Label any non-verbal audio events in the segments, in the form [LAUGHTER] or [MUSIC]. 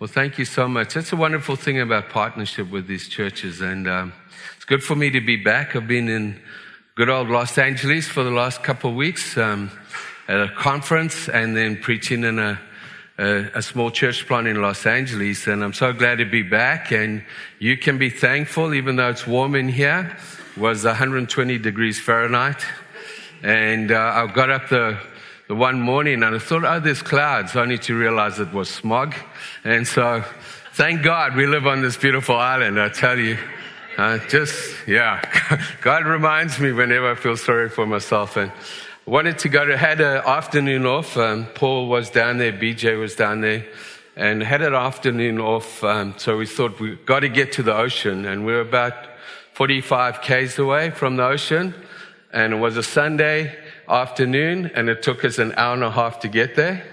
Well, thank you so much. That's a wonderful thing about partnership with these churches. And um, it's good for me to be back. I've been in good old Los Angeles for the last couple of weeks um, at a conference and then preaching in a, a, a, small church plant in Los Angeles. And I'm so glad to be back. And you can be thankful, even though it's warm in here. It was 120 degrees Fahrenheit. And uh, I got up the the one morning and I thought, oh, there's clouds, only to realize it was smog. And so, thank God we live on this beautiful island, I tell you. Uh, just, yeah, [LAUGHS] God reminds me whenever I feel sorry for myself. And I wanted to go to, had an afternoon off. Um, Paul was down there, BJ was down there, and had an afternoon off. Um, so we thought we've got to get to the ocean, and we we're about 45 k's away from the ocean. And it was a Sunday afternoon, and it took us an hour and a half to get there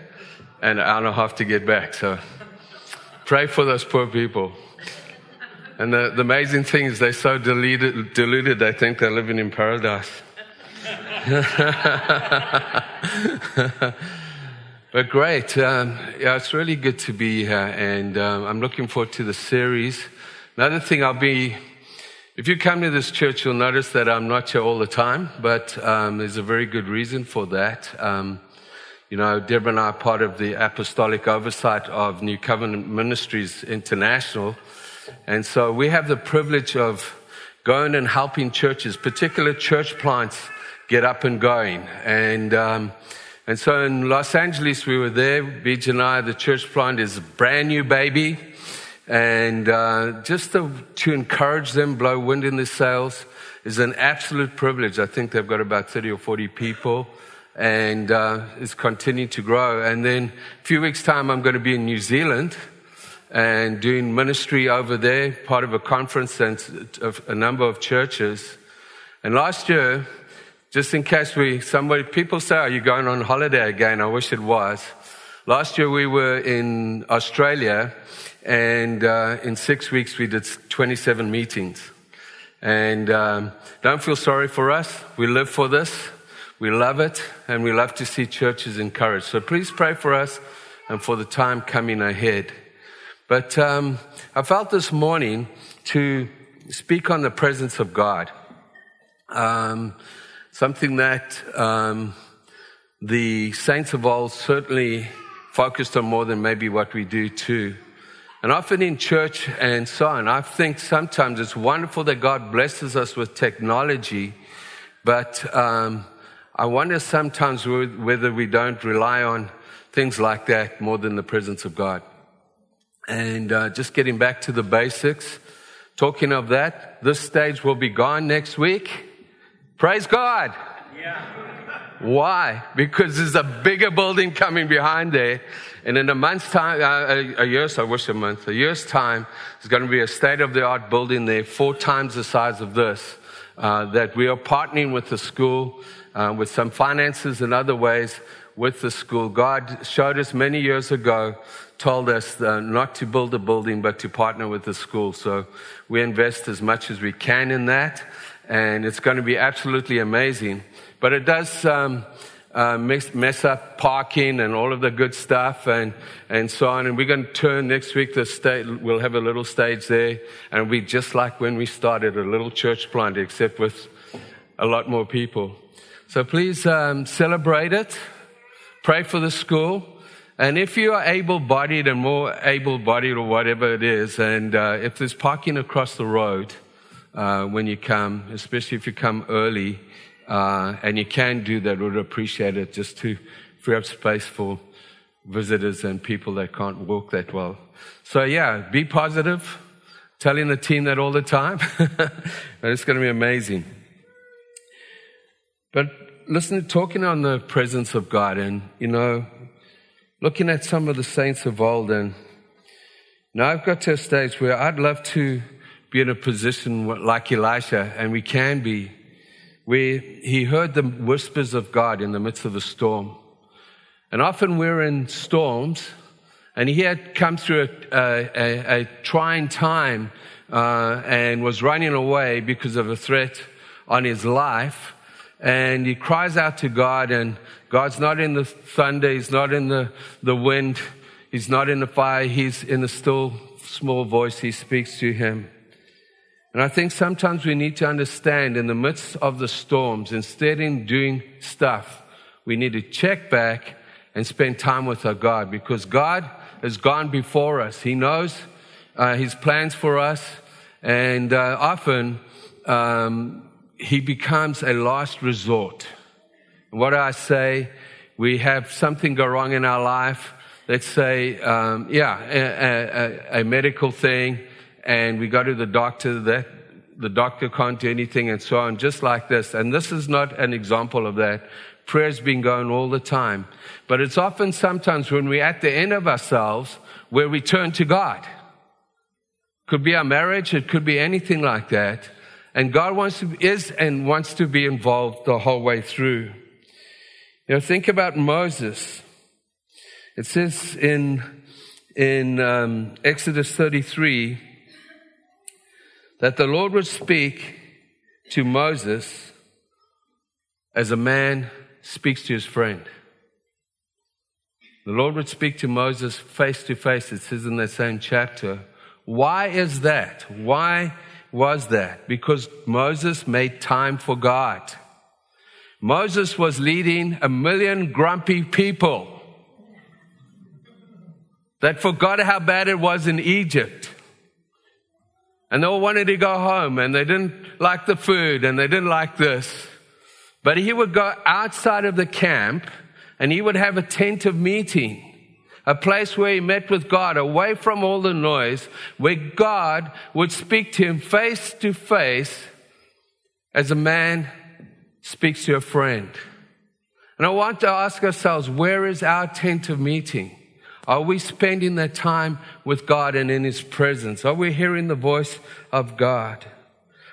and an hour and a half to get back. So pray for those poor people. And the, the amazing thing is they're so deluded, deluded, they think they're living in paradise. [LAUGHS] but great. Um, yeah, it's really good to be here, and um, I'm looking forward to the series. Another thing I'll be if you come to this church, you'll notice that I'm not here all the time, but um, there's a very good reason for that. Um, you know, Deborah and I are part of the apostolic oversight of New Covenant Ministries International. And so we have the privilege of going and helping churches, particular church plants, get up and going. And, um, and so in Los Angeles, we were there. Beej and I, the church plant is a brand new baby. And uh, just to, to, encourage them, blow wind in their sails, is an absolute privilege. I think they've got about 30 or 40 people and uh, it's continuing to grow. And then a few weeks' time, I'm going to be in New Zealand and doing ministry over there, part of a conference and of a number of churches. And last year, just in case we, somebody, people say, are you going on holiday again? I wish it was. Last year we were in Australia and uh, in six weeks, we did 27 meetings. And um, don't feel sorry for us. We live for this. We love it. And we love to see churches encouraged. So please pray for us and for the time coming ahead. But um, I felt this morning to speak on the presence of God. Um, something that um, the saints of old certainly focused on more than maybe what we do too. And often in church and so on, I think sometimes it's wonderful that God blesses us with technology, but um, I wonder sometimes whether we don't rely on things like that more than the presence of God. And uh, just getting back to the basics, talking of that, this stage will be gone next week. Praise God. Yeah. Why? Because there's a bigger building coming behind there and in a month's time, uh, a, a year's, I wish a month, a year's time, there's going to be a state of the art building there, four times the size of this, uh, that we are partnering with the school, uh, with some finances and other ways with the school. God showed us many years ago, told us uh, not to build a building, but to partner with the school. So we invest as much as we can in that, and it's going to be absolutely amazing. But it does, um, uh, mess, mess, up parking and all of the good stuff and, and so on. And we're going to turn next week the stage, we'll have a little stage there and it'll be just like when we started a little church plant, except with a lot more people. So please um, celebrate it. Pray for the school. And if you are able bodied and more able bodied or whatever it is, and uh, if there's parking across the road uh, when you come, especially if you come early, uh, and you can do that, we'd appreciate it just to free up space for visitors and people that can't walk that well. So yeah, be positive. Telling the team that all the time. [LAUGHS] it's going to be amazing. But listen, talking on the presence of God and, you know, looking at some of the saints of old and now I've got to a stage where I'd love to be in a position like Elisha and we can be where he heard the whispers of God in the midst of a storm. And often we're in storms, and he had come through a, a, a trying time uh, and was running away because of a threat on his life. And he cries out to God, and God's not in the thunder, he's not in the, the wind, He's not in the fire, he's in the still small voice, he speaks to him. And I think sometimes we need to understand in the midst of the storms, instead of doing stuff, we need to check back and spend time with our God because God has gone before us. He knows uh, His plans for us, and uh, often um, He becomes a last resort. what do I say? We have something go wrong in our life. Let's say, um, yeah, a, a, a medical thing, and we go to the doctor. That the doctor can't do anything, and so on, just like this. And this is not an example of that. Prayer's been going all the time. But it's often sometimes when we're at the end of ourselves where we turn to God. Could be our marriage, it could be anything like that. And God wants to, is and wants to be involved the whole way through. You know, think about Moses. It says in, in um, Exodus 33 that the Lord would speak to Moses as a man speaks to his friend. The Lord would speak to Moses face to face, it says in that same chapter. Why is that? Why was that? Because Moses made time for God. Moses was leading a million grumpy people that forgot how bad it was in Egypt. And they all wanted to go home and they didn't like the food and they didn't like this. But he would go outside of the camp and he would have a tent of meeting, a place where he met with God, away from all the noise, where God would speak to him face to face as a man speaks to a friend. And I want to ask ourselves, where is our tent of meeting? Are we spending that time with God and in His presence? Are we hearing the voice of God?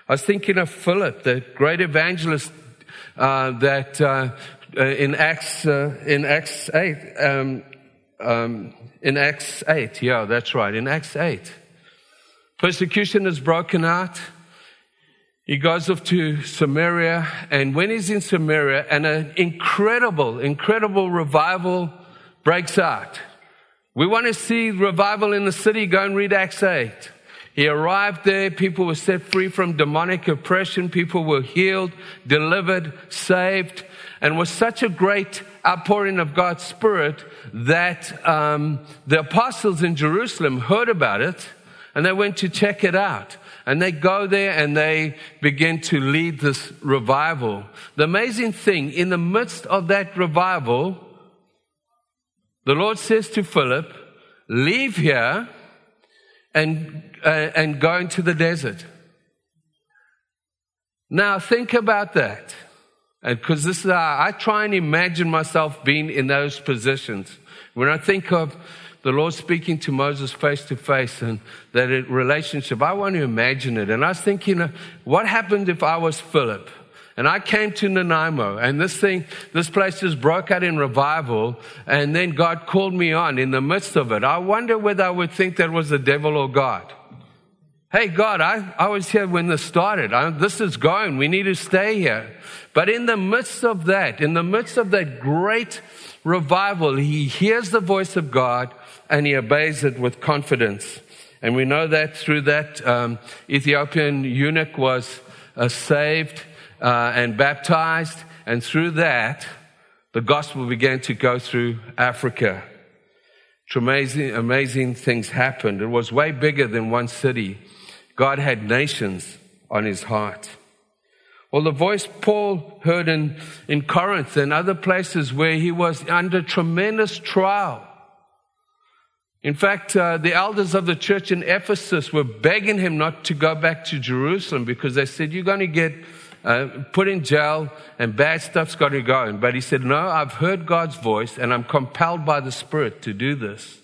I was thinking of Philip, the great evangelist uh, that uh, uh, in Acts in Acts eight um, um, in Acts eight, yeah, that's right, in Acts eight, persecution is broken out. He goes off to Samaria, and when he's in Samaria, and an incredible, incredible revival breaks out. We want to see revival in the city. Go and read Acts 8. He arrived there. People were set free from demonic oppression. People were healed, delivered, saved, and was such a great outpouring of God's Spirit that um, the apostles in Jerusalem heard about it and they went to check it out. And they go there and they begin to lead this revival. The amazing thing, in the midst of that revival, the Lord says to Philip, Leave here and, uh, and go into the desert. Now, think about that. Because this is I try and imagine myself being in those positions. When I think of the Lord speaking to Moses face to face and that relationship, I want to imagine it. And I was thinking, what happened if I was Philip? And I came to Nanaimo and this thing, this place just broke out in revival. And then God called me on in the midst of it. I wonder whether I would think that was the devil or God. Hey, God, I, I was here when this started. I, this is going. We need to stay here. But in the midst of that, in the midst of that great revival, he hears the voice of God and he obeys it with confidence. And we know that through that, um, Ethiopian eunuch was uh, saved uh, and baptized, and through that, the gospel began to go through Africa. Amazing, amazing things happened. It was way bigger than one city. God had nations on his heart. Well, the voice Paul heard in, in Corinth and other places where he was under tremendous trial. In fact, uh, the elders of the church in Ephesus were begging him not to go back to Jerusalem because they said, You're going to get uh, put in jail and bad stuff's got to go. But he said, No, I've heard God's voice and I'm compelled by the Spirit to do this.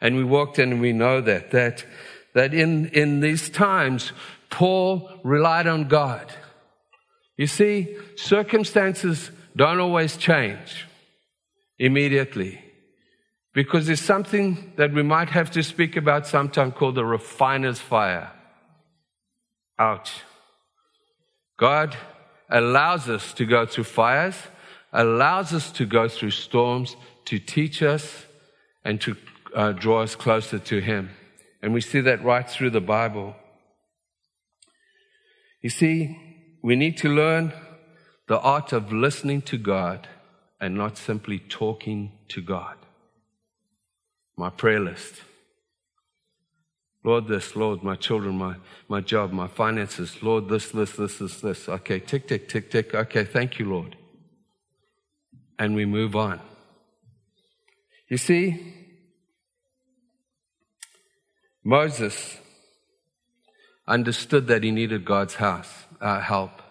And we walked in and we know that, that, that in, in these times, Paul relied on God. You see, circumstances don't always change immediately because there's something that we might have to speak about sometime called the refiner's fire. Ouch. God allows us to go through fires, allows us to go through storms to teach us and to uh, draw us closer to Him. And we see that right through the Bible. You see, we need to learn the art of listening to God and not simply talking to God. My prayer list. Lord, this, Lord, my children, my, my job, my finances. Lord, this, this, this, this, this. Okay, tick, tick, tick, tick. Okay, thank you, Lord. And we move on. You see, Moses understood that he needed God's house, uh, help.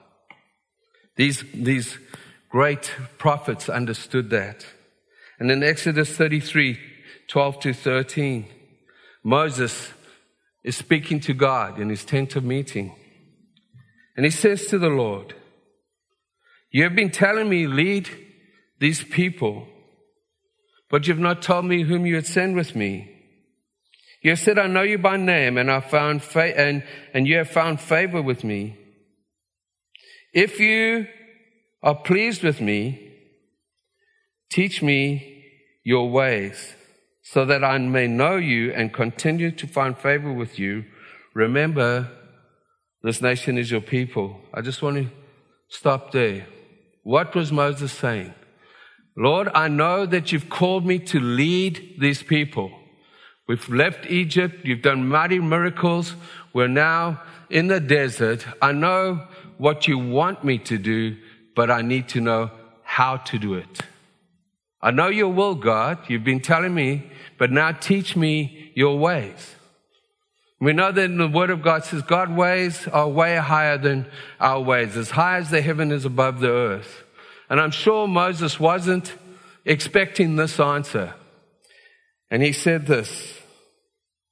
These, these great prophets understood that. And in Exodus 33, 12 to 13, Moses is speaking to God in his tent of meeting. And he says to the Lord, You have been telling me, lead these people, but you've not told me whom you had sent with me. You said, I know you by name, and I found fa- and, and you have found favor with me. If you are pleased with me, teach me your ways so that I may know you and continue to find favor with you. Remember, this nation is your people. I just want to stop there. What was Moses saying? Lord, I know that you've called me to lead these people. We've left Egypt. You've done mighty miracles. We're now in the desert. I know what you want me to do, but I need to know how to do it. I know your will, God. You've been telling me, but now teach me your ways. We know that the Word of God says God's ways are way higher than our ways, as high as the heaven is above the earth. And I'm sure Moses wasn't expecting this answer. And he said this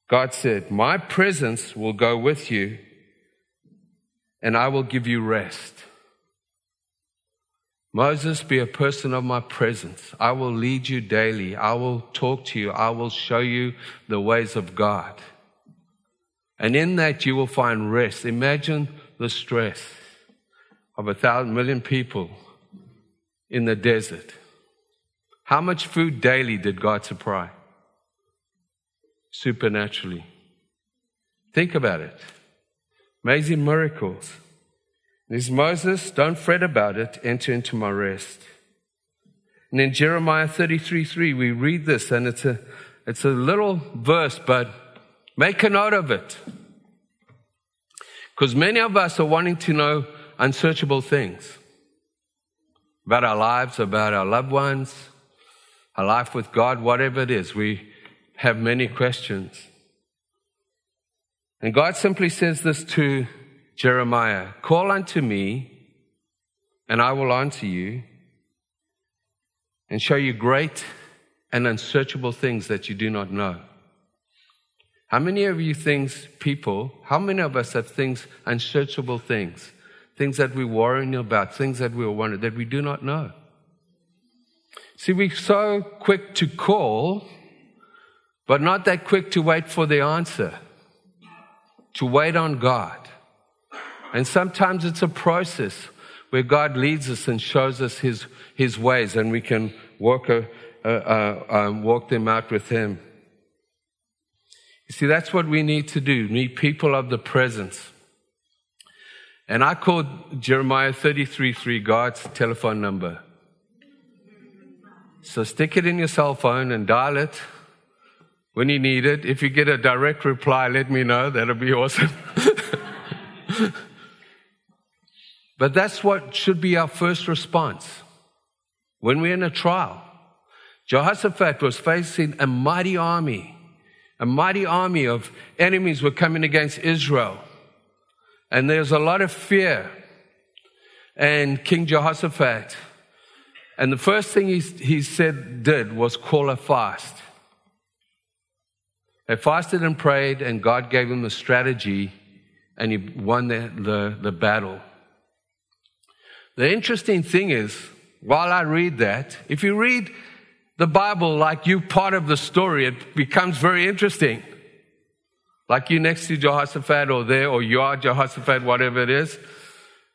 God said, My presence will go with you and I will give you rest. Moses, be a person of my presence. I will lead you daily. I will talk to you. I will show you the ways of God. And in that you will find rest. Imagine the stress of a thousand million people in the desert. How much food daily did God supply? Supernaturally. Think about it. Amazing miracles. There's Moses, don't fret about it, enter into my rest. And in Jeremiah 33 3, we read this, and it's a, it's a little verse, but make a note of it. Because many of us are wanting to know unsearchable things about our lives, about our loved ones, our life with God, whatever it is. We have many questions. And God simply says this to Jeremiah Call unto me, and I will answer you, and show you great and unsearchable things that you do not know. How many of you things, people, how many of us have things, unsearchable things, things that we're worrying about, things that we're wondering, that we do not know? See, we're so quick to call, but not that quick to wait for the answer to wait on God. And sometimes it's a process where God leads us and shows us His, His ways, and we can walk, a, um, walk them out with Him. You see, that's what we need to do need people of the presence. And I called Jeremiah 33 3 God's telephone number. So stick it in your cell phone and dial it when you need it. If you get a direct reply, let me know. That'll be awesome. [LAUGHS] but that's what should be our first response when we're in a trial. Jehoshaphat was facing a mighty army. A mighty army of enemies were coming against Israel. And there's a lot of fear. And King Jehoshaphat, and the first thing he, he said, did was call a fast. They fasted and prayed, and God gave him a strategy, and he won the, the, the battle. The interesting thing is, while I read that, if you read the Bible like you part of the story, it becomes very interesting. Like you next to Jehoshaphat or there, or you are Jehoshaphat, whatever it is.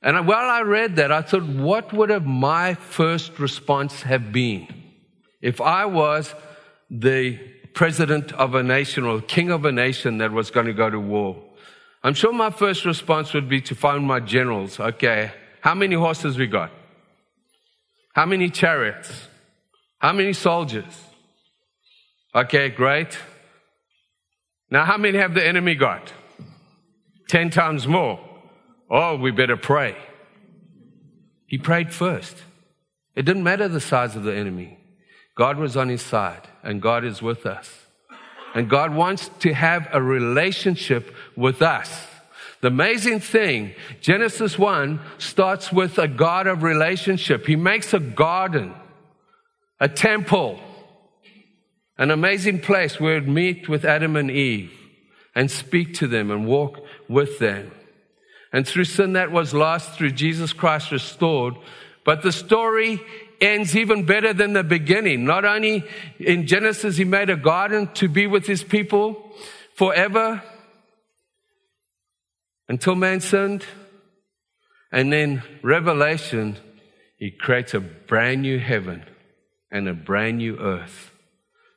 And while I read that, I thought, what would have my first response have been if I was the president of a nation or king of a nation that was going to go to war. I'm sure my first response would be to find my generals. Okay, how many horses we got? How many chariots? How many soldiers? Okay, great. Now, how many have the enemy got? Ten times more. Oh, we better pray. He prayed first. It didn't matter the size of the enemy. God was on his side, and God is with us. And God wants to have a relationship with us. The amazing thing, Genesis 1 starts with a God of relationship. He makes a garden, a temple, an amazing place where he'd meet with Adam and Eve and speak to them and walk with them. And through sin that was lost, through Jesus Christ restored. But the story ends even better than the beginning. Not only in Genesis, he made a garden to be with his people forever until man sinned. And then Revelation, he creates a brand new heaven and a brand new earth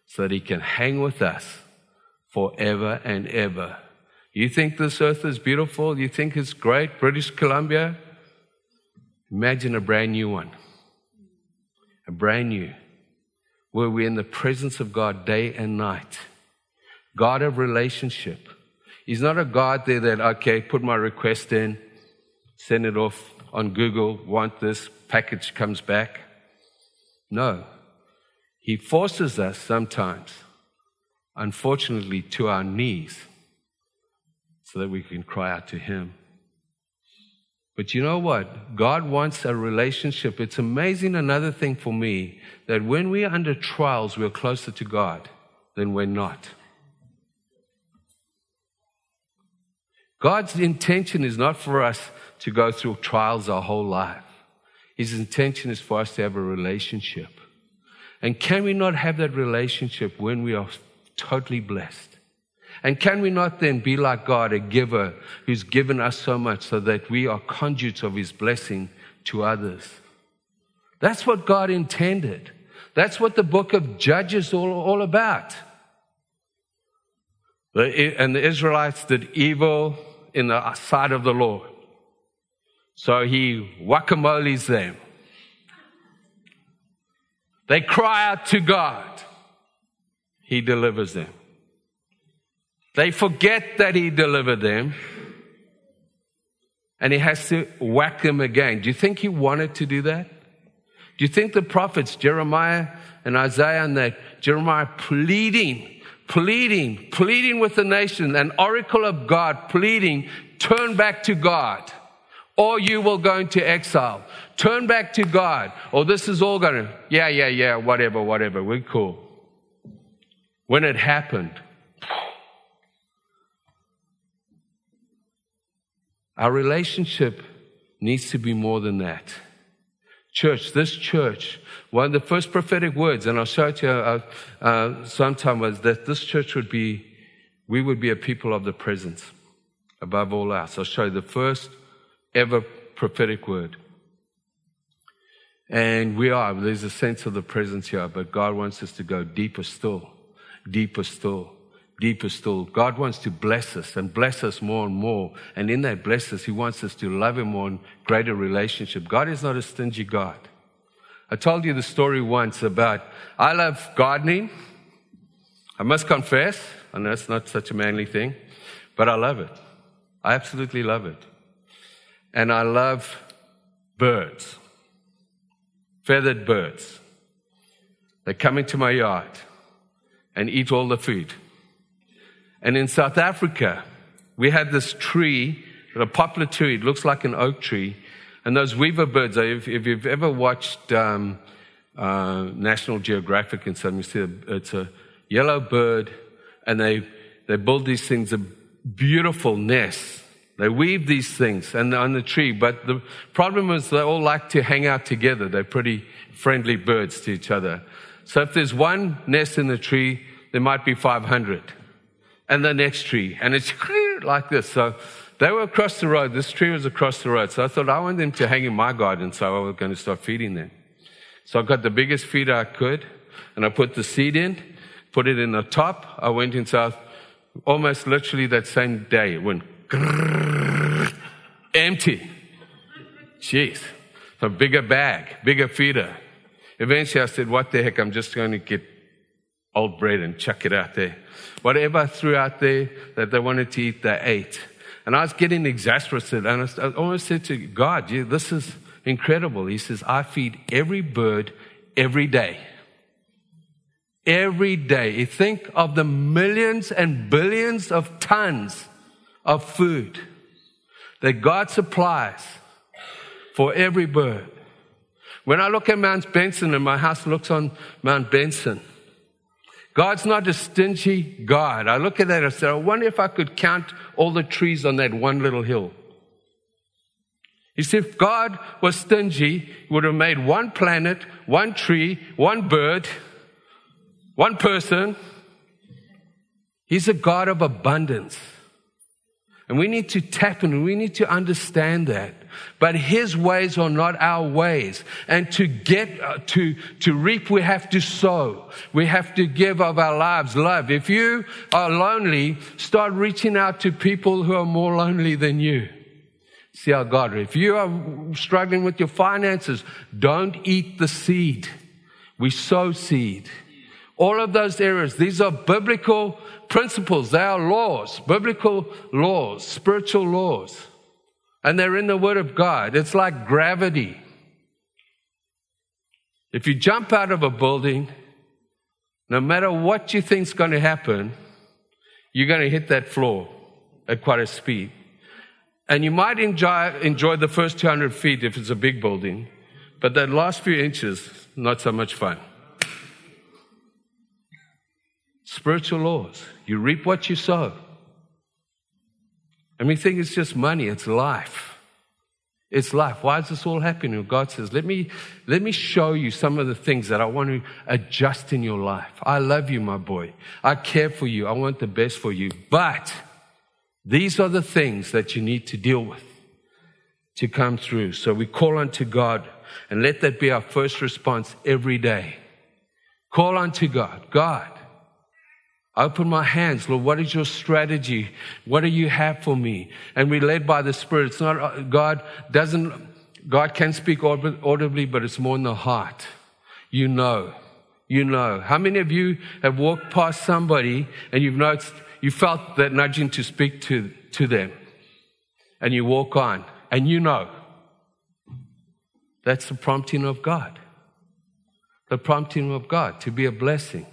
so that he can hang with us forever and ever. You think this earth is beautiful? You think it's great? British Columbia? Imagine a brand new one. A brand new. Where we're in the presence of God day and night. God of relationship. He's not a God there that, okay, put my request in, send it off on Google, want this, package comes back. No. He forces us sometimes, unfortunately, to our knees so that we can cry out to Him. But you know what? God wants a relationship. It's amazing, another thing for me, that when we're under trials, we're closer to God than we're not. God's intention is not for us to go through trials our whole life. His intention is for us to have a relationship. And can we not have that relationship when we are totally blessed? And can we not then be like God, a giver who's given us so much so that we are conduits of his blessing to others? That's what God intended. That's what the book of Judges is all, all about. And the Israelites did evil in the sight of the Lord. So he guacamoles them. They cry out to God. He delivers them. They forget that He delivered them. And He has to whack them again. Do you think He wanted to do that? Do you think the prophets, Jeremiah and Isaiah, and that Jeremiah pleading, pleading, pleading with the nation, an oracle of God, pleading, turn back to God, or you will go into exile. Turn back to God, or this is all going to, yeah, yeah, yeah, whatever, whatever, we're cool. When it happened, Our relationship needs to be more than that. Church, this church, one of the first prophetic words, and I'll show it to you uh, uh, sometime, was that this church would be, we would be a people of the presence above all else. I'll show you the first ever prophetic word. And we are, there's a sense of the presence here, but God wants us to go deeper still, deeper still deeper still. God wants to bless us and bless us more and more. And in that bless us, He wants us to love Him more and greater relationship. God is not a stingy God. I told you the story once about I love gardening. I must confess, I know it's not such a manly thing, but I love it. I absolutely love it. And I love birds, feathered birds. They come into my yard and eat all the food. And in South Africa, we had this tree, a poplar tree, it looks like an oak tree. And those weaver birds, if, you've ever watched um, uh, National Geographic and something, you see it's a yellow bird, and they, they build these things, a beautiful nest. They weave these things and on the tree, but the problem is they all like to hang out together. They're pretty friendly birds to each other. So if there's one nest in the tree, there might be 500 and the next tree. And it's [LAUGHS] like this. So they were across the road. This tree was across the road. So I thought, I want them to hang in my garden. So I was going to start feeding them. So I got the biggest feeder I could and I put the seed in. put it in the top. I went inside almost literally that same day. It went [LAUGHS] empty. Jeez. A bigger bag, bigger feeder. Eventually I said, what the heck? I'm just going to get old bread and chuck it out there. Whatever I threw out there that they wanted to eat, they ate. And I was getting exasperated. And I almost said to God, this is incredible. He says, I feed every bird every day. Every day. You think of the millions and billions of tons of food that God supplies for every bird. When I look at Mount Benson and my house looks on Mount Benson, God's not a stingy God. I look at that and I say, I wonder if I could count all the trees on that one little hill. You see, if God was stingy, He would have made one planet, one tree, one bird, one person. He's a God of abundance. And we need to tap in, we need to understand that. But his ways are not our ways. And to get, uh, to, to reap, we have to sow. We have to give of our lives love. If you are lonely, start reaching out to people who are more lonely than you. See how God, if you are struggling with your finances, don't eat the seed. We sow seed. All of those areas, these are biblical principles. They are laws, biblical laws, spiritual laws. And they're in the Word of God. It's like gravity. If you jump out of a building, no matter what you think is going to happen, you're going to hit that floor at quite a speed. And you might enjoy, enjoy the first 200 feet if it's a big building, but that last few inches, not so much fun. Spiritual laws. You reap what you sow. And we think it's just money, it's life. It's life. Why is this all happening? God says, let me, let me show you some of the things that I want to adjust in your life. I love you, my boy. I care for you. I want the best for you. But these are the things that you need to deal with to come through. So we call unto God and let that be our first response every day. Call unto God. God, Open my hands, Lord. What is your strategy? What do you have for me? And we're led by the Spirit. It's not, uh, God doesn't, God can speak audibly, but it's more in the heart. You know. You know. How many of you have walked past somebody and you've noticed, you felt that nudging to speak to, to them? And you walk on and you know. That's the prompting of God. The prompting of God to be a blessing.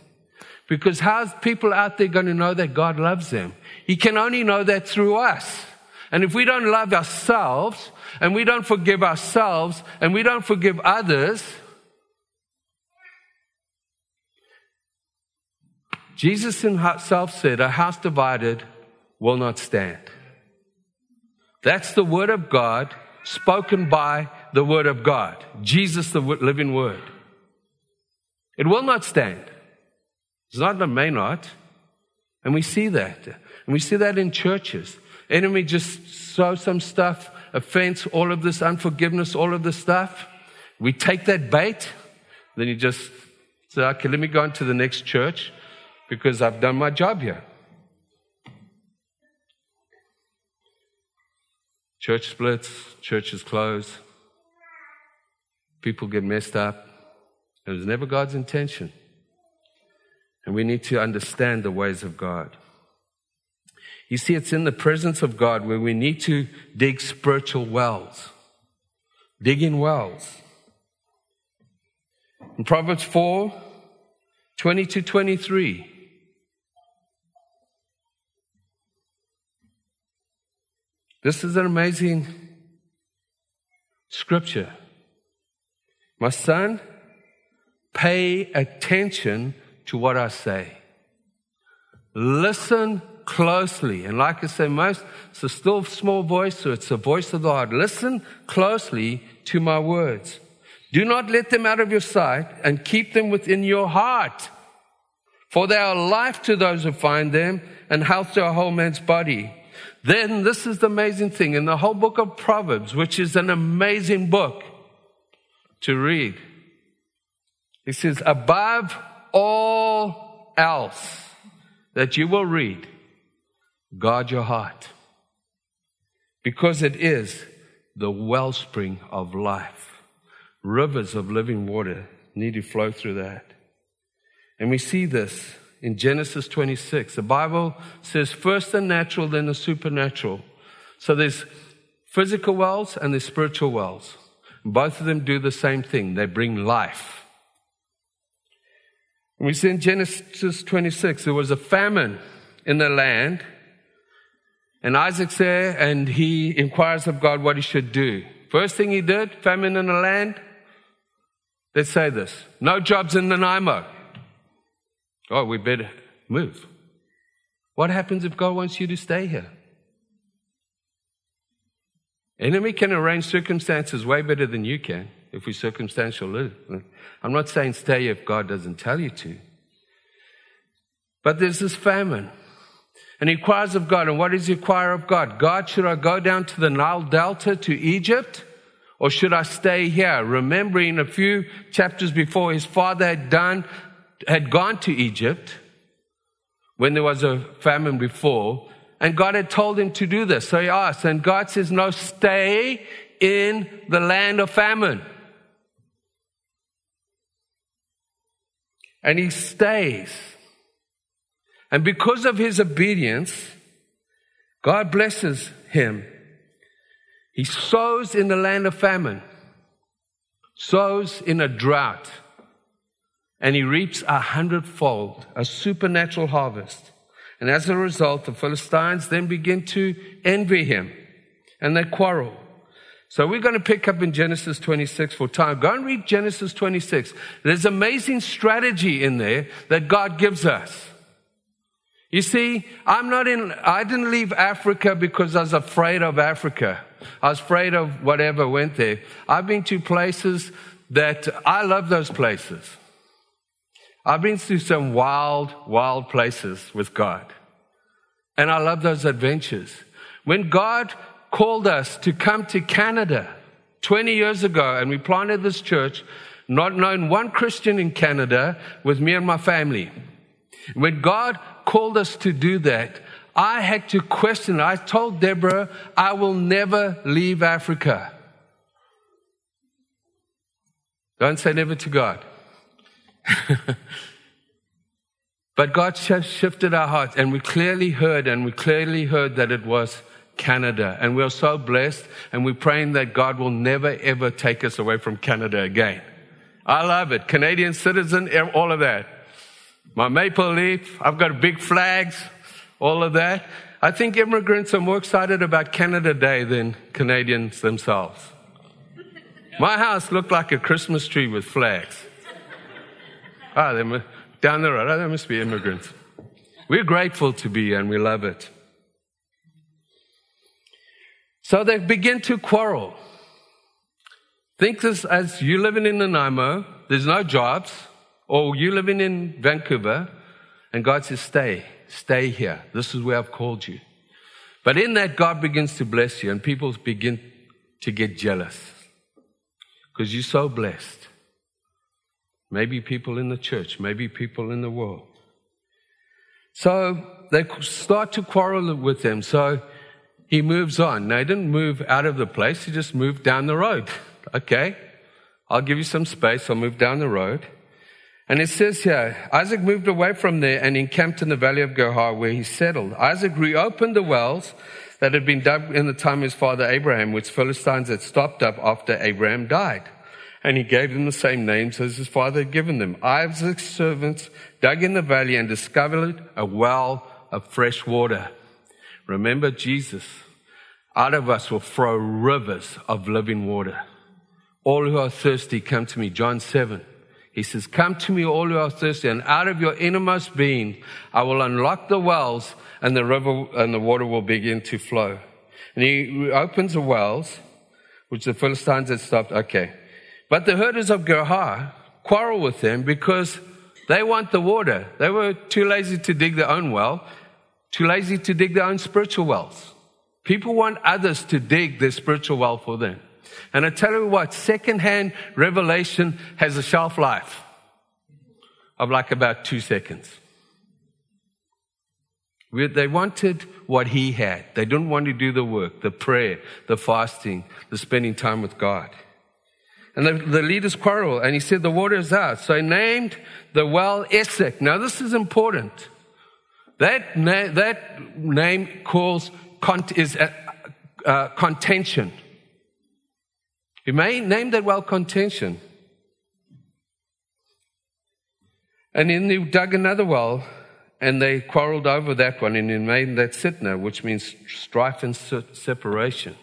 Because how's people out there going to know that God loves them? He can only know that through us. And if we don't love ourselves, and we don't forgive ourselves, and we don't forgive others, Jesus himself said, A house divided will not stand. That's the word of God spoken by the word of God. Jesus, the living word. It will not stand. It's not the may not. And we see that. And we see that in churches. Enemy just sow some stuff, offense, all of this unforgiveness, all of this stuff. We take that bait, then you just say, okay, let me go on to the next church because I've done my job here. Church splits, churches close, people get messed up. It was never God's intention. And we need to understand the ways of God. You see, it's in the presence of God where we need to dig spiritual wells, digging wells. In Proverbs 4 20 to 23, this is an amazing scripture. My son, pay attention to what I say. Listen closely. And like I say, most, it's a still small voice, so it's the voice of the heart. Listen closely to my words. Do not let them out of your sight and keep them within your heart. For they are life to those who find them and health to a whole man's body. Then this is the amazing thing in the whole book of Proverbs, which is an amazing book to read. It says, above all else that you will read, guard your heart. Because it is the wellspring of life. Rivers of living water need to flow through that. And we see this in Genesis 26. The Bible says first the natural, then the supernatural. So there's physical wells and there's spiritual wells. Both of them do the same thing. They bring life. We see in Genesis 26, there was a famine in the land. And Isaac's there and he inquires of God what he should do. First thing he did, famine in the land. Let's say this. No jobs in Nanaimo. Oh, we better move. What happens if God wants you to stay here? Enemy can arrange circumstances way better than you can if we circumstantial live. I'm not saying stay if God doesn't tell you to. But there's this famine. And he inquires of God. And what does he inquire of God? God, should I go down to the Nile Delta to Egypt? Or should I stay here? Remembering a few chapters before his father had done had gone to Egypt when there was a famine before, and God had told him to do this. So he asked, and God says, No, stay in the land of famine. And he stays. And because of his obedience, God blesses him. He sows in the land of famine, sows in a drought and he reaps a hundredfold, a supernatural harvest. And as a result, the Philistines then begin to envy him and they quarrel. So we're going to pick up in Genesis 26 for time. Go and read Genesis 26. There's amazing strategy in there that God gives us. You see, I'm not in, I didn't leave Africa because I was afraid of Africa. I was afraid of whatever went there. I've been to places that I love those places. I've been through some wild, wild places with God. And I love those adventures. When God called us to come to Canada 20 years ago and we planted this church, not knowing one Christian in Canada with me and my family. When God called us to do that, I had to question. I told Deborah, I will never leave Africa. Don't say never to God. [LAUGHS] but God shifted our hearts, and we clearly heard, and we clearly heard that it was Canada. And we're so blessed, and we're praying that God will never, ever take us away from Canada again. I love it. Canadian citizen, all of that. My maple leaf, I've got big flags, all of that. I think immigrants are more excited about Canada Day than Canadians themselves. My house looked like a Christmas tree with flags. Ah, must, down the road, oh, they must be immigrants. We're grateful to be and we love it. So they begin to quarrel. Think this as you living in Nanaimo, there's no jobs, or you living in Vancouver, and God says, Stay, stay here. This is where I've called you. But in that, God begins to bless you, and people begin to get jealous because you're so blessed. Maybe people in the church, maybe people in the world. So they start to quarrel with them. So he moves on. Now, he didn't move out of the place, he just moved down the road. Okay, I'll give you some space, I'll move down the road. And it says here, Isaac moved away from there and encamped in the valley of Gerar where he settled. Isaac reopened the wells that had been dug in the time of his father Abraham, which Philistines had stopped up after Abraham died and he gave them the same names as his father had given them. Isaac's servants dug in the valley and discovered a well of fresh water. Remember Jesus. Out of us will flow rivers of living water. All who are thirsty, come to me. John 7. He says, Come to me, all who are thirsty, and out of your innermost being, I will unlock the wells, and the river and the water will begin to flow. And he opens the wells, which the Philistines had stopped. Okay. But the herders of Gerar quarrel with them because they want the water. They were too lazy to dig their own well, too lazy to dig their own spiritual wells. People want others to dig their spiritual well for them. And I tell you what, secondhand revelation has a shelf life of like about two seconds. They wanted what he had. They didn't want to do the work, the prayer, the fasting, the spending time with God. And the, the leaders quarrel, and he said, The water is out. So he named the well Essek. Now, this is important. That, na- that name calls cont- is uh, uh, contention. You may name that well contention. And then they dug another well, and they quarreled over that one, and he made that Sitnah, which means strife and separation.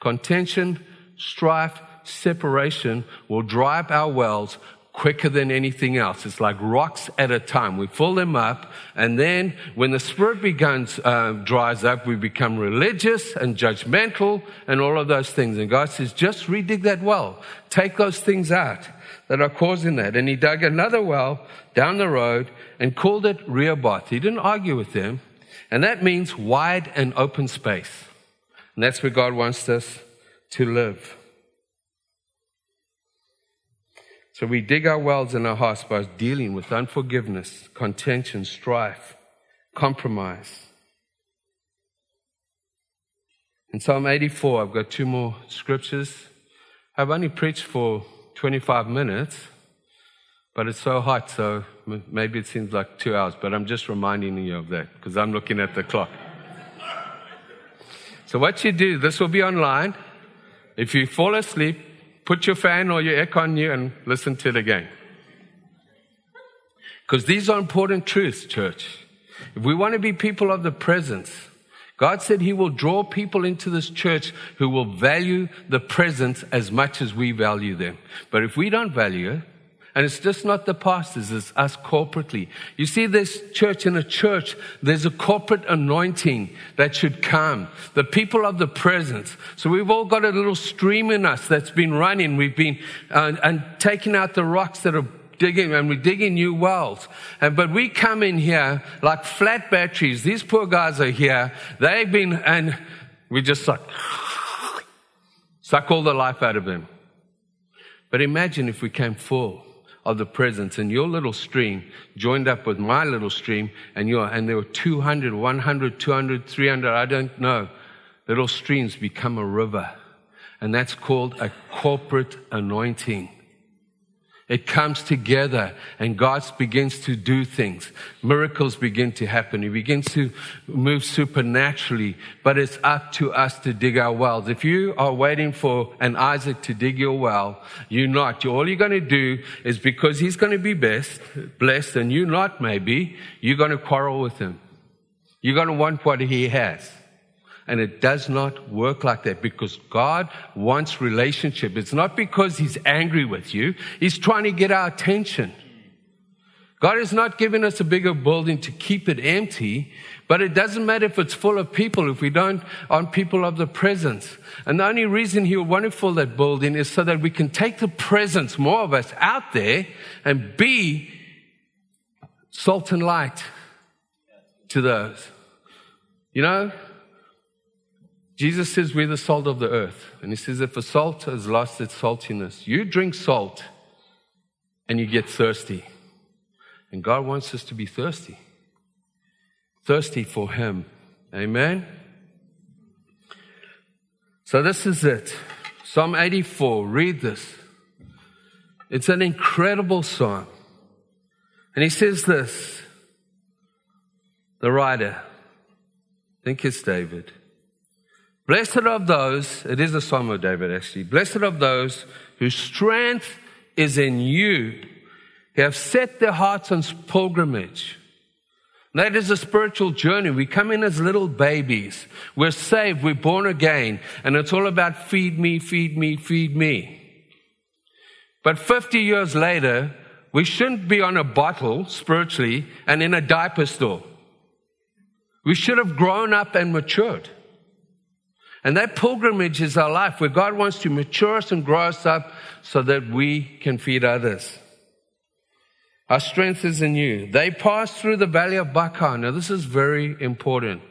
Contention, strife, separation will dry up our wells quicker than anything else. It's like rocks at a time. We fill them up, and then when the spirit begins uh, dries up, we become religious and judgmental and all of those things. And God says, just redig that well. Take those things out that are causing that. And he dug another well down the road and called it Rehoboth. He didn't argue with them, and that means wide and open space. And that's where God wants us to live. So we dig our wells in our hearts by dealing with unforgiveness, contention, strife, compromise. In Psalm 84, I've got two more scriptures. I've only preached for 25 minutes, but it's so hot, so maybe it seems like two hours, but I'm just reminding you of that because I'm looking at the clock. So, what you do, this will be online. If you fall asleep, Put your fan or your air on you and listen to it again. Because these are important truths, church. If we want to be people of the presence, God said He will draw people into this church who will value the presence as much as we value them. But if we don't value it, and it's just not the pastors, it's us corporately. You see, this church in a church, there's a corporate anointing that should come. The people of the presence. So we've all got a little stream in us that's been running. We've been, uh, and taking out the rocks that are digging and we're digging new wells. And, but we come in here like flat batteries. These poor guys are here. They've been, and we just suck, suck all the life out of them. But imagine if we came full of the presence. And your little stream joined up with my little stream and your and there were 200 100 200 300 i don't know. Little streams become a river and that's called a corporate anointing it comes together and God begins to do things. Miracles begin to happen. He begins to move supernaturally, but it's up to us to dig our wells. If you are waiting for an Isaac to dig your well, you're not. All you're going to do is because he's going to be best, blessed and you're not maybe, you're going to quarrel with him. You're going to want what he has. And it does not work like that because God wants relationship. It's not because He's angry with you. He's trying to get our attention. God has not given us a bigger building to keep it empty, but it doesn't matter if it's full of people if we don't on people of the presence. And the only reason He would want to fill that building is so that we can take the presence, more of us, out there and be salt and light to those. You know, Jesus says we're the salt of the earth. And he says if a salt has lost its saltiness, you drink salt and you get thirsty. And God wants us to be thirsty. Thirsty for Him. Amen? So this is it. Psalm 84. Read this. It's an incredible psalm. And he says this. The writer, I think it's David. Blessed of those, it is a psalm of David actually, blessed of those whose strength is in you, who have set their hearts on pilgrimage. That is a spiritual journey. We come in as little babies. We're saved. We're born again. And it's all about feed me, feed me, feed me. But 50 years later, we shouldn't be on a bottle spiritually and in a diaper store. We should have grown up and matured. And that pilgrimage is our life where God wants to mature us and grow us up so that we can feed others. Our strength is in you. They passed through the valley of Baca. Now, this is very important.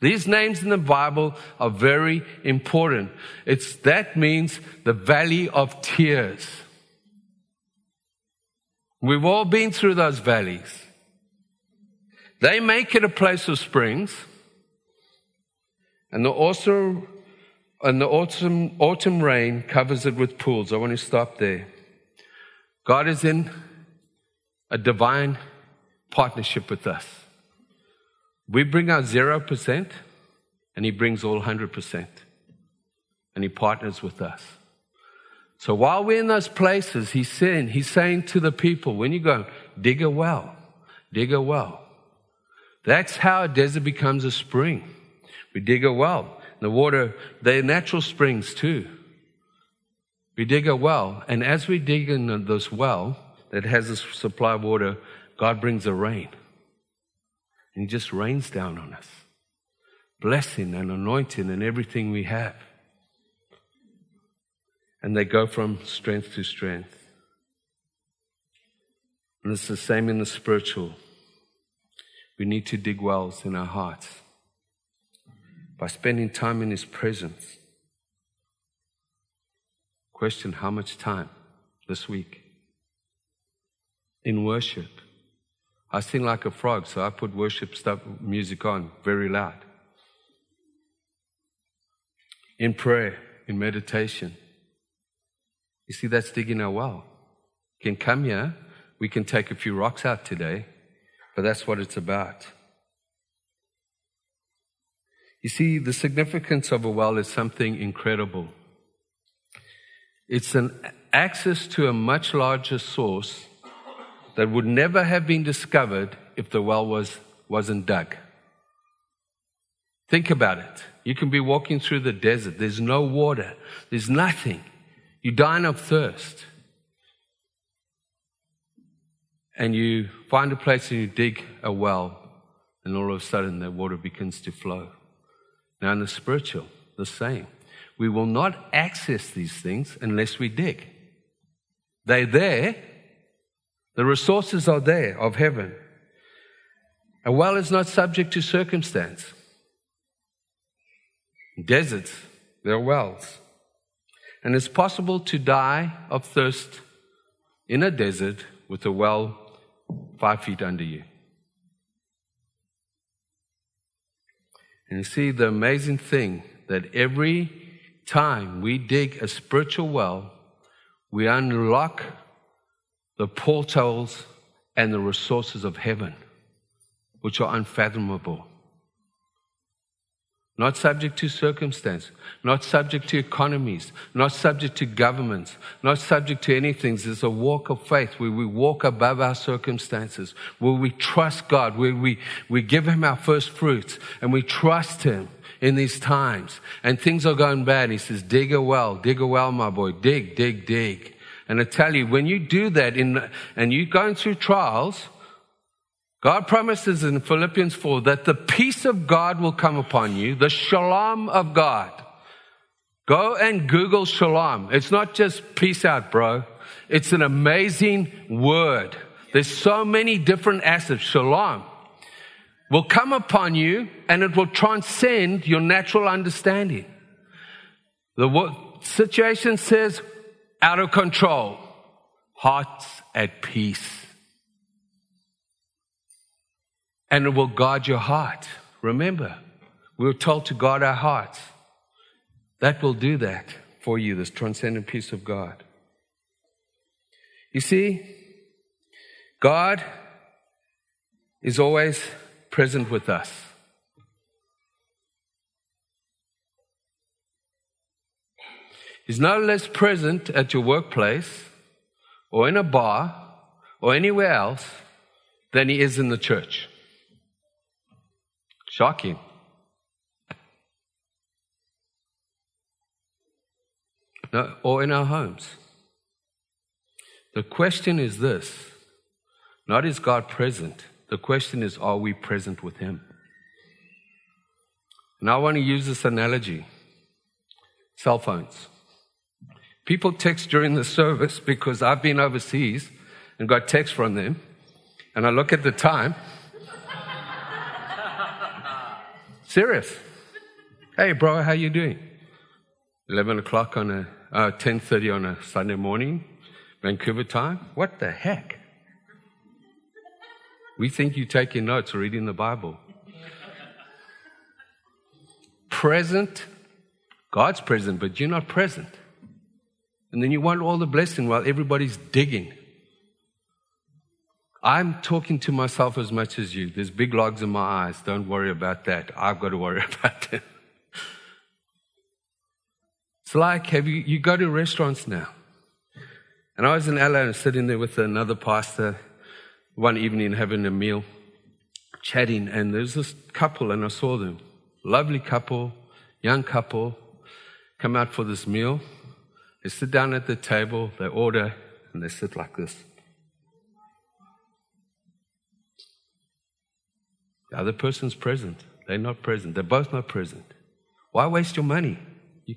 These names in the Bible are very important. It's, that means the valley of tears. We've all been through those valleys. They make it a place of springs, and the autumn, and the autumn, autumn rain covers it with pools. I want to stop there. God is in a divine partnership with us. We bring our 0%, and He brings all 100%. And He partners with us. So while we're in those places, He's saying, he's saying to the people, when you go, dig a well, dig a well. That's how a desert becomes a spring. We dig a well. The water, they're natural springs too. We dig a well, and as we dig in this well that has a supply of water, God brings a rain. And He just rains down on us. Blessing and anointing and everything we have. And they go from strength to strength. And it's the same in the spiritual. We need to dig wells in our hearts by spending time in His presence. Question How much time this week? In worship. I sing like a frog, so I put worship stuff, music on very loud. In prayer, in meditation. You see, that's digging a well. You can come here, we can take a few rocks out today, but that's what it's about. You see, the significance of a well is something incredible. It's an access to a much larger source that would never have been discovered if the well was, wasn't dug. Think about it. You can be walking through the desert, there's no water, there's nothing. You dying of thirst. And you find a place and you dig a well, and all of a sudden the water begins to flow. Now, in the spiritual, the same. We will not access these things unless we dig. They're there, the resources are there of heaven. A well is not subject to circumstance. Deserts, there are wells. And it's possible to die of thirst in a desert with a well five feet under you. And you see, the amazing thing that every time we dig a spiritual well, we unlock the portals and the resources of heaven, which are unfathomable. Not subject to circumstance, not subject to economies, not subject to governments, not subject to anything. There's a walk of faith where we walk above our circumstances, where we trust God, where we, we give Him our first fruits and we trust Him in these times. And things are going bad. He says, dig a well, dig a well, my boy, dig, dig, dig. And I tell you, when you do that in, and you're going through trials, God promises in Philippians 4 that the peace of God will come upon you, the shalom of God. Go and Google shalom. It's not just peace out, bro. It's an amazing word. There's so many different aspects. Shalom will come upon you and it will transcend your natural understanding. The situation says out of control, hearts at peace. And it will guard your heart. Remember, we were told to guard our hearts. That will do that for you, this transcendent peace of God. You see, God is always present with us. He's no less present at your workplace or in a bar or anywhere else than he is in the church. Shocking. No, or in our homes. The question is this not is God present, the question is are we present with Him? And I want to use this analogy cell phones. People text during the service because I've been overseas and got text from them, and I look at the time. Serious. Hey, bro, how you doing? 11 o'clock on a, uh, 10.30 on a Sunday morning, Vancouver time? What the heck? We think you're taking notes or reading the Bible. present, God's present, but you're not present. And then you want all the blessing while everybody's digging. I'm talking to myself as much as you. There's big logs in my eyes. Don't worry about that. I've got to worry [LAUGHS] about that. It's like have you, you go to restaurants now. And I was in LA and sitting there with another pastor one evening having a meal, chatting, and there's this couple, and I saw them. Lovely couple, young couple, come out for this meal. They sit down at the table, they order, and they sit like this. The other person's present. They're not present. They're both not present. Why waste your money? You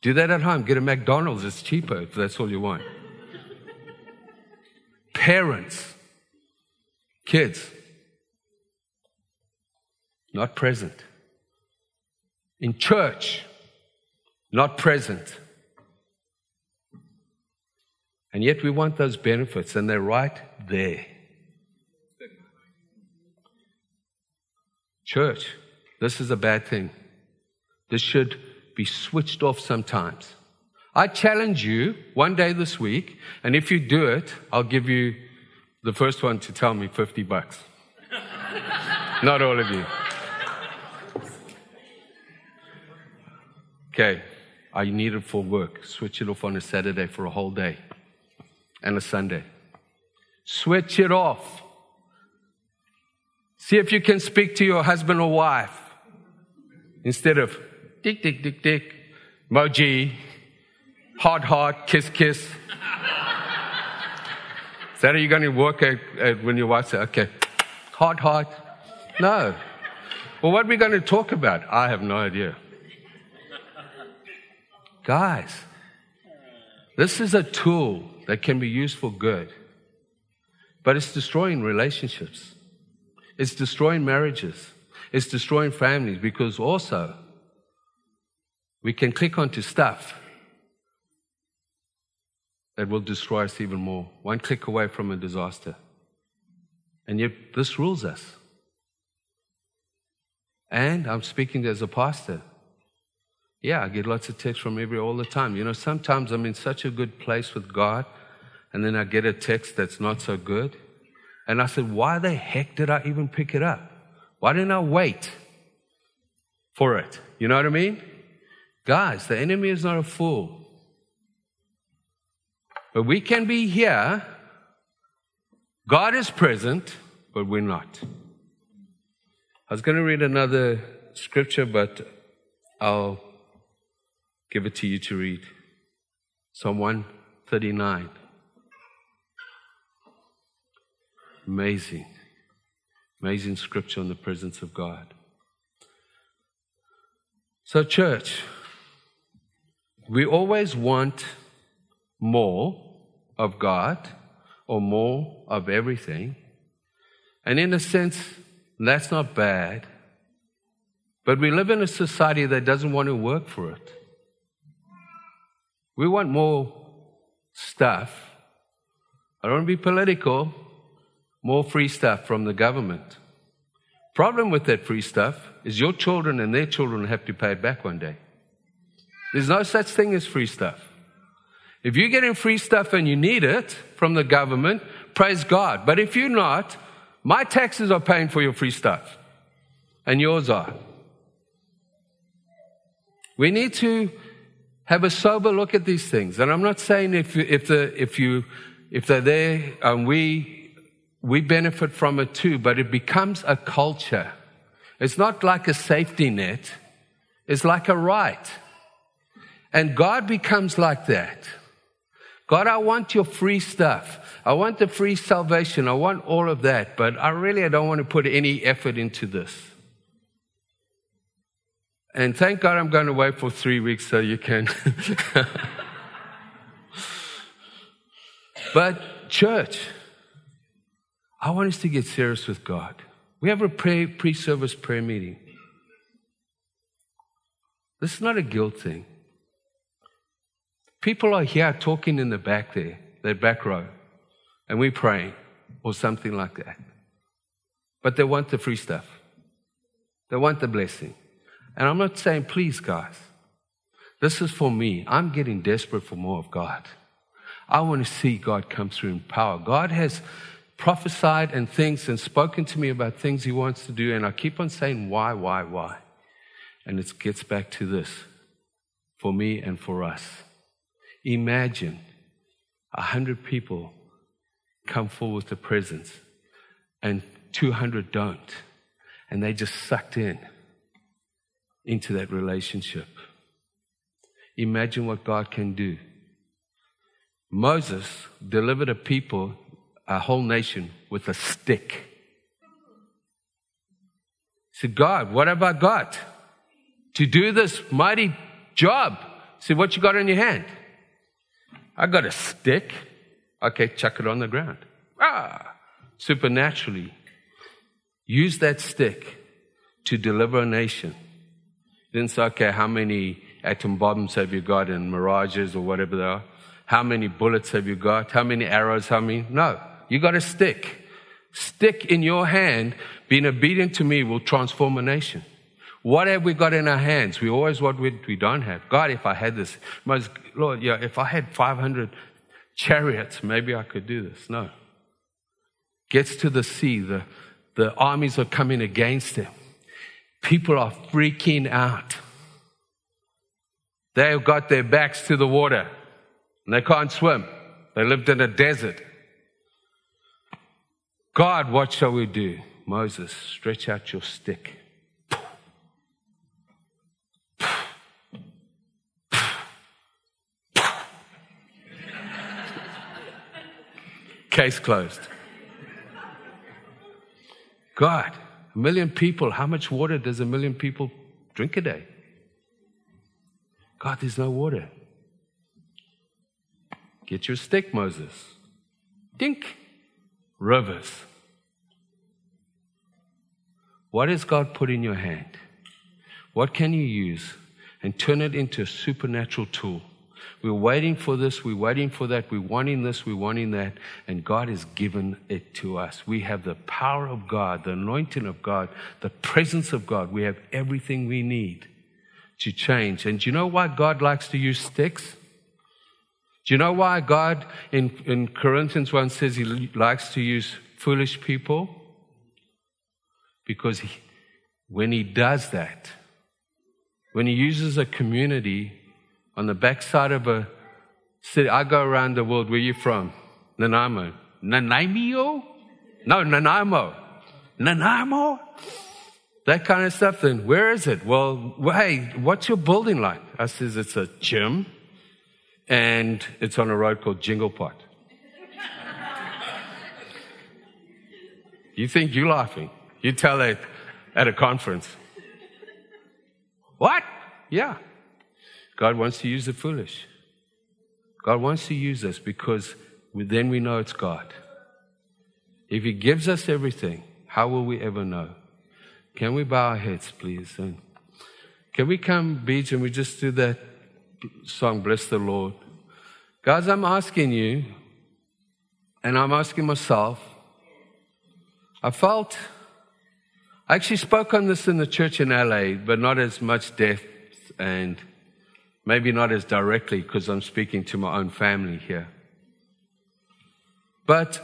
do that at home. Get a McDonald's. It's cheaper if that's all you want. Parents, kids, not present. In church, not present. And yet we want those benefits, and they're right there. Church, this is a bad thing. This should be switched off sometimes. I challenge you one day this week, and if you do it, I'll give you the first one to tell me 50 bucks. [LAUGHS] Not all of you. Okay, I need it for work. Switch it off on a Saturday for a whole day and a Sunday. Switch it off. See if you can speak to your husband or wife instead of dick, dick, dick, dick, moji, heart, heart, kiss, kiss. Is that how you're going to work at, at when your wife says, okay, heart, heart? No. Well, what are we going to talk about? I have no idea. Guys, this is a tool that can be used for good, but it's destroying relationships. It's destroying marriages. It's destroying families because also we can click onto stuff that will destroy us even more. One click away from a disaster. And yet, this rules us. And I'm speaking as a pastor. Yeah, I get lots of texts from every all the time. You know, sometimes I'm in such a good place with God, and then I get a text that's not so good. And I said, Why the heck did I even pick it up? Why didn't I wait for it? You know what I mean? Guys, the enemy is not a fool. But we can be here. God is present, but we're not. I was going to read another scripture, but I'll give it to you to read. Psalm 139. Amazing. Amazing scripture on the presence of God. So, church, we always want more of God or more of everything. And in a sense, that's not bad. But we live in a society that doesn't want to work for it. We want more stuff. I don't want to be political, more free stuff from the government. Problem with that free stuff is your children and their children have to pay it back one day. There's no such thing as free stuff. If you're getting free stuff and you need it from the government, praise God. But if you're not, my taxes are paying for your free stuff, and yours are. We need to have a sober look at these things. And I'm not saying if, if, the, if, you, if they're there and we, we benefit from it too, but it becomes a culture. It's not like a safety net, it's like a right. And God becomes like that. God, I want your free stuff. I want the free salvation. I want all of that, but I really I don't want to put any effort into this. And thank God I'm going away for three weeks so you can. [LAUGHS] but, church, I want us to get serious with God. We have a pre service prayer meeting. This is not a guilt thing. People are here talking in the back there, their back row, and we're praying or something like that. but they want the free stuff. They want the blessing. And I'm not saying, please, guys, this is for me. I'm getting desperate for more of God. I want to see God come through in power. God has prophesied and things and spoken to me about things He wants to do, and I keep on saying, why, why, why? And it gets back to this for me and for us. Imagine a hundred people come forward with the presence and 200 don't. And they just sucked in into that relationship. Imagine what God can do. Moses delivered a people, a whole nation, with a stick. He said, God, what have I got to do this mighty job? He said, what you got in your hand? I got a stick. Okay, chuck it on the ground. Ah, supernaturally. Use that stick to deliver a nation. Didn't say, okay, how many atom bombs have you got and mirages or whatever they are? How many bullets have you got? How many arrows? How many? No. You got a stick. Stick in your hand, being obedient to me will transform a nation. What have we got in our hands? We always what we, we don't have. God, if I had this, most, Lord, yeah, if I had 500 chariots, maybe I could do this. No. Gets to the sea, the, the armies are coming against him. People are freaking out. They've got their backs to the water and they can't swim. They lived in a desert. God, what shall we do? Moses, stretch out your stick. Case closed. God, a million people, how much water does a million people drink a day? God, there's no water. Get your stick, Moses. Dink. Rivers. What has God put in your hand? What can you use and turn it into a supernatural tool? We're waiting for this, we're waiting for that, we're wanting this, we're wanting that, and God has given it to us. We have the power of God, the anointing of God, the presence of God. We have everything we need to change. And do you know why God likes to use sticks? Do you know why God in, in Corinthians 1 says he likes to use foolish people? Because he, when he does that, when he uses a community on the backside of a city. I go around the world. Where you from? Nanaimo. Nanaimo? No, Nanaimo. Nanaimo? That kind of stuff. Then where is it? Well, hey, what's your building like? I says it's a gym, and it's on a road called Jingle Pot. you think you're laughing? You tell it at a conference. What? Yeah. God wants to use the foolish. God wants to use us because then we know it's God. If He gives us everything, how will we ever know? Can we bow our heads, please? And can we come, Beach, and we just do that song, Bless the Lord? Guys, I'm asking you, and I'm asking myself, I felt, I actually spoke on this in the church in LA, but not as much depth and Maybe not as directly because I'm speaking to my own family here. But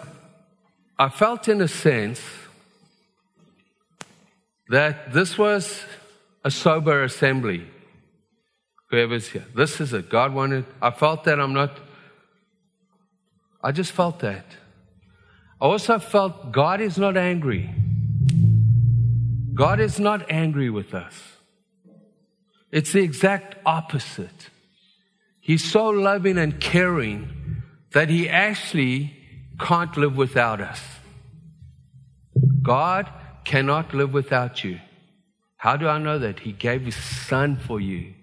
I felt, in a sense, that this was a sober assembly. Whoever's here. This is it. God wanted, I felt that I'm not, I just felt that. I also felt God is not angry. God is not angry with us. It's the exact opposite. He's so loving and caring that he actually can't live without us. God cannot live without you. How do I know that? He gave his son for you.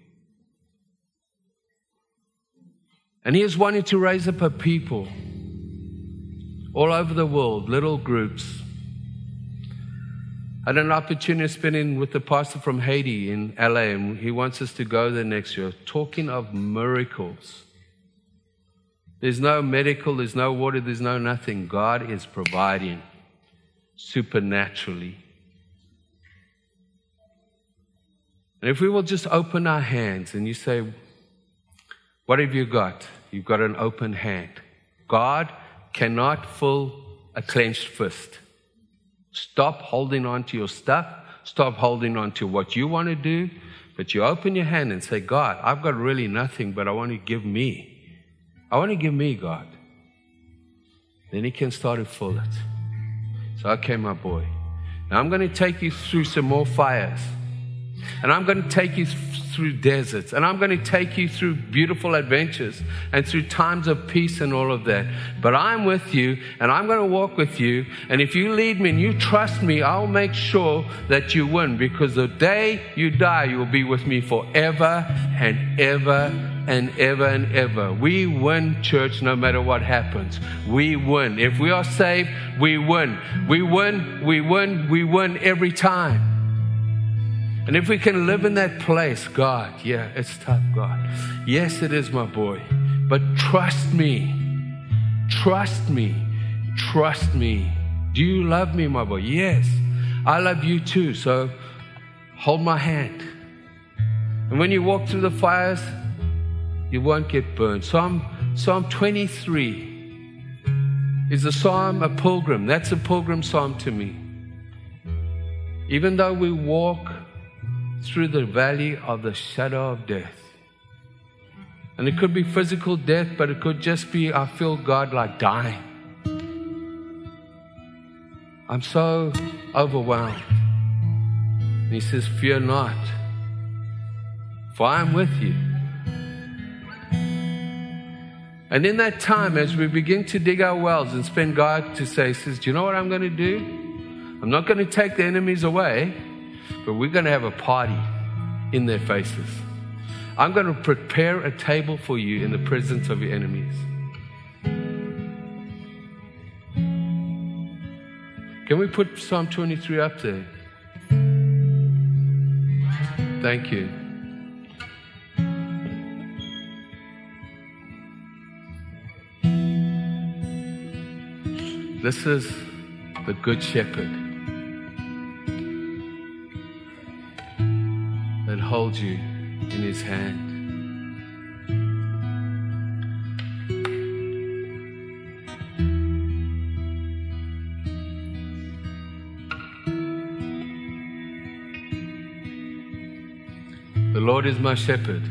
And he is wanting to raise up a people all over the world, little groups I had an opportunity spending with the pastor from Haiti in LA, and he wants us to go there next year. Talking of miracles. There's no medical, there's no water, there's no nothing. God is providing. supernaturally. And if we will just open our hands and you say, What have you got? You've got an open hand. God cannot fill a clenched fist. Stop holding on to your stuff. Stop holding on to what you want to do. But you open your hand and say, God, I've got really nothing, but I want to give me. I want to give me, God. Then He can start to fill it. So, okay, my boy. Now I'm going to take you through some more fires. And I'm going to take you through deserts. And I'm going to take you through beautiful adventures and through times of peace and all of that. But I'm with you and I'm going to walk with you. And if you lead me and you trust me, I'll make sure that you win because the day you die, you will be with me forever and ever and ever and ever. We win, church, no matter what happens. We win. If we are saved, we win. We win, we win, we win every time. And if we can live in that place, God, yeah, it's tough, God. Yes, it is, my boy. But trust me. Trust me. Trust me. Do you love me, my boy? Yes. I love you too. So hold my hand. And when you walk through the fires, you won't get burned. Psalm, Psalm 23 is a psalm, a pilgrim. That's a pilgrim psalm to me. Even though we walk through the valley of the shadow of death. And it could be physical death, but it could just be, I feel God like dying. I'm so overwhelmed. And he says, Fear not, for I am with you. And in that time, as we begin to dig our wells and spend God to say, says, Do you know what I'm going to do? I'm not going to take the enemies away but we're going to have a party in their faces. I'm going to prepare a table for you in the presence of your enemies. Can we put Psalm 23 up there? Thank you. This is the Good Shepherd. Holds you in his hand. The Lord is my shepherd.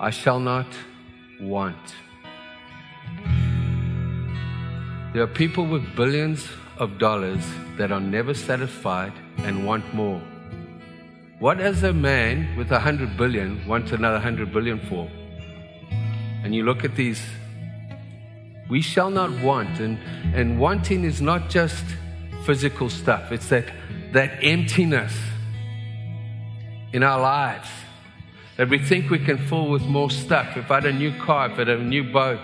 I shall not want. There are people with billions of dollars that are never satisfied and want more. What does a man with a hundred billion want another hundred billion for? And you look at these, we shall not want. And, and wanting is not just physical stuff, it's that, that emptiness in our lives that we think we can fill with more stuff. If I had a new car, if I had a new boat,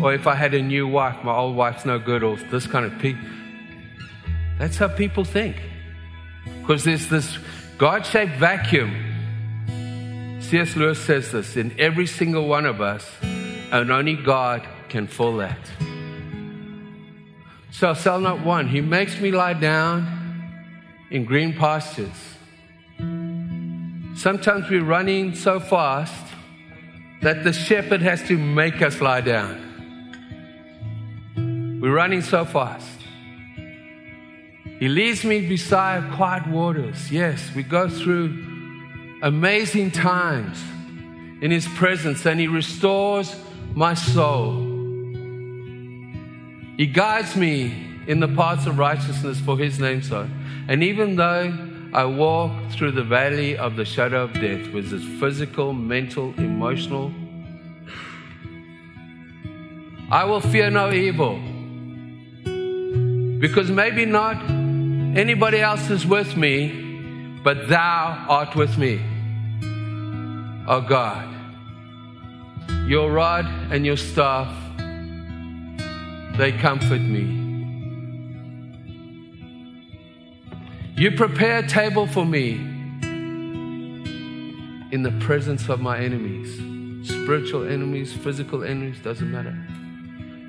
or if I had a new wife, my old wife's no good, or this kind of people. That's how people think. Because there's this God shaped vacuum. C.S. Lewis says this in every single one of us, and only God can fill that. So, Psalm not one, He makes me lie down in green pastures. Sometimes we're running so fast that the shepherd has to make us lie down. We're running so fast. He leads me beside quiet waters. Yes, we go through amazing times in His presence and He restores my soul. He guides me in the paths of righteousness for His name's sake. And even though I walk through the valley of the shadow of death, with its physical, mental, emotional, I will fear no evil. Because maybe not anybody else is with me, but thou art with me. Oh God, your rod and your staff, they comfort me. You prepare a table for me in the presence of my enemies spiritual enemies, physical enemies, doesn't matter.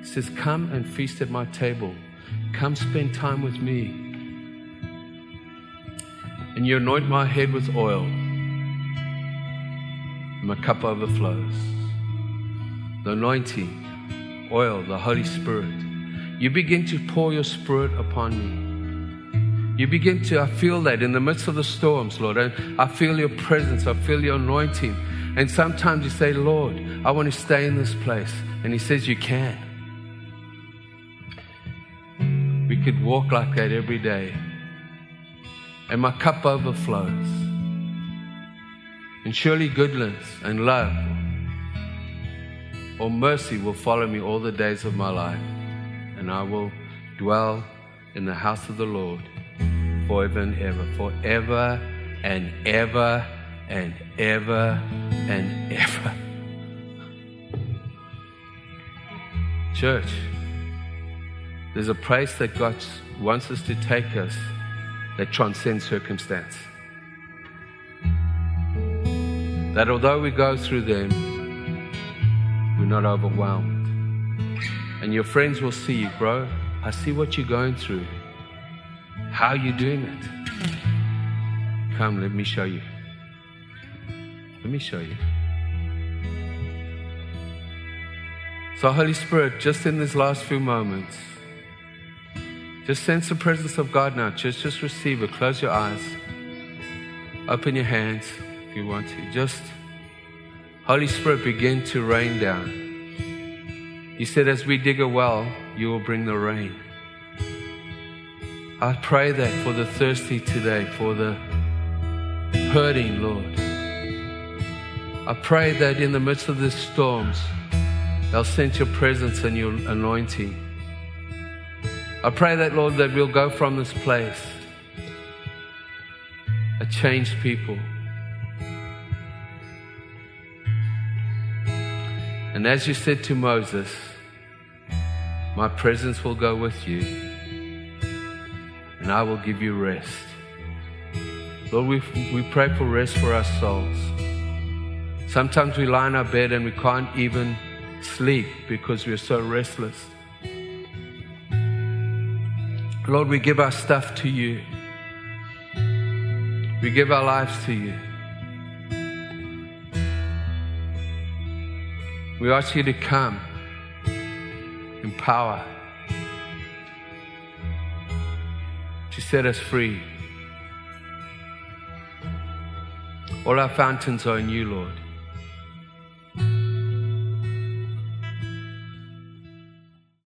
Says, Come and feast at my table. Come spend time with me. And you anoint my head with oil. And my cup overflows. The anointing, oil, the Holy Spirit. You begin to pour your spirit upon me. You begin to, I feel that in the midst of the storms, Lord. I, I feel your presence. I feel your anointing. And sometimes you say, Lord, I want to stay in this place. And He says, You can. We could walk like that every day. And my cup overflows. And surely goodness and love or mercy will follow me all the days of my life. And I will dwell in the house of the Lord forever and ever, forever and ever and ever and ever. Church, there's a place that God wants us to take us that transcends circumstance. That although we go through them, we're not overwhelmed. And your friends will see, you, bro, I see what you're going through. How are you doing it? Come, let me show you. Let me show you. So, Holy Spirit, just in these last few moments, just sense the presence of God now. Just, just receive it. Close your eyes. Open your hands if you want to. Just, Holy Spirit, begin to rain down. He said, as we dig a well, you will bring the rain. I pray that for the thirsty today, for the hurting, Lord. I pray that in the midst of these storms, they'll sense your presence and your anointing. I pray that, Lord, that we'll go from this place a changed people. And as you said to Moses, my presence will go with you and I will give you rest. Lord, we, we pray for rest for our souls. Sometimes we lie in our bed and we can't even sleep because we're so restless. Lord, we give our stuff to you. We give our lives to you. We ask you to come in power. to set us free. All our fountains are in you, Lord.